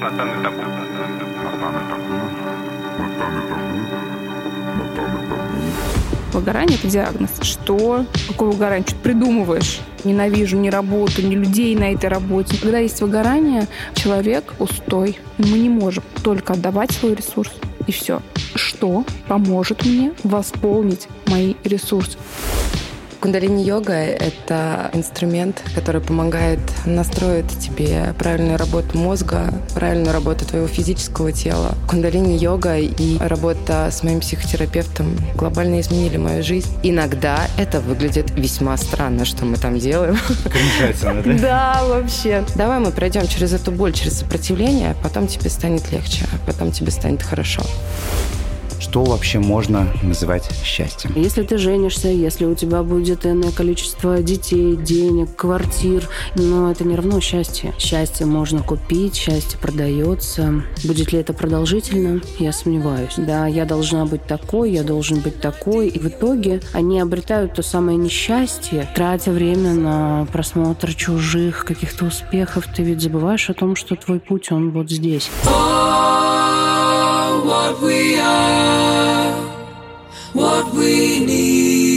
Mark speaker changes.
Speaker 1: Натан табу.
Speaker 2: Выгорание – это диагноз. Что? Какое выгорание? Что ты придумываешь? Ненавижу ни работу, ни людей на этой работе. Когда есть выгорание, человек пустой. Мы не можем только отдавать свой ресурс. И все. Что поможет мне восполнить мои ресурсы?
Speaker 3: Кундалини-йога — это инструмент, который помогает настроить тебе правильную работу мозга, правильную работу твоего физического тела. Кундалини-йога и работа с моим психотерапевтом глобально изменили мою жизнь. Иногда это выглядит весьма странно, что мы там делаем.
Speaker 4: Кончается, да?
Speaker 3: Да, вообще. Давай мы пройдем через эту боль, через сопротивление, а потом тебе станет легче, а потом тебе станет хорошо
Speaker 4: что вообще можно называть счастьем?
Speaker 5: Если ты женишься, если у тебя будет иное количество детей, денег, квартир, но это не равно счастье. Счастье можно купить, счастье продается. Будет ли это продолжительно? Я сомневаюсь. Да, я должна быть такой, я должен быть такой. И в итоге они обретают то самое несчастье, тратя время на просмотр чужих каких-то успехов. Ты ведь забываешь о том, что твой путь, он вот здесь what we are, what we need.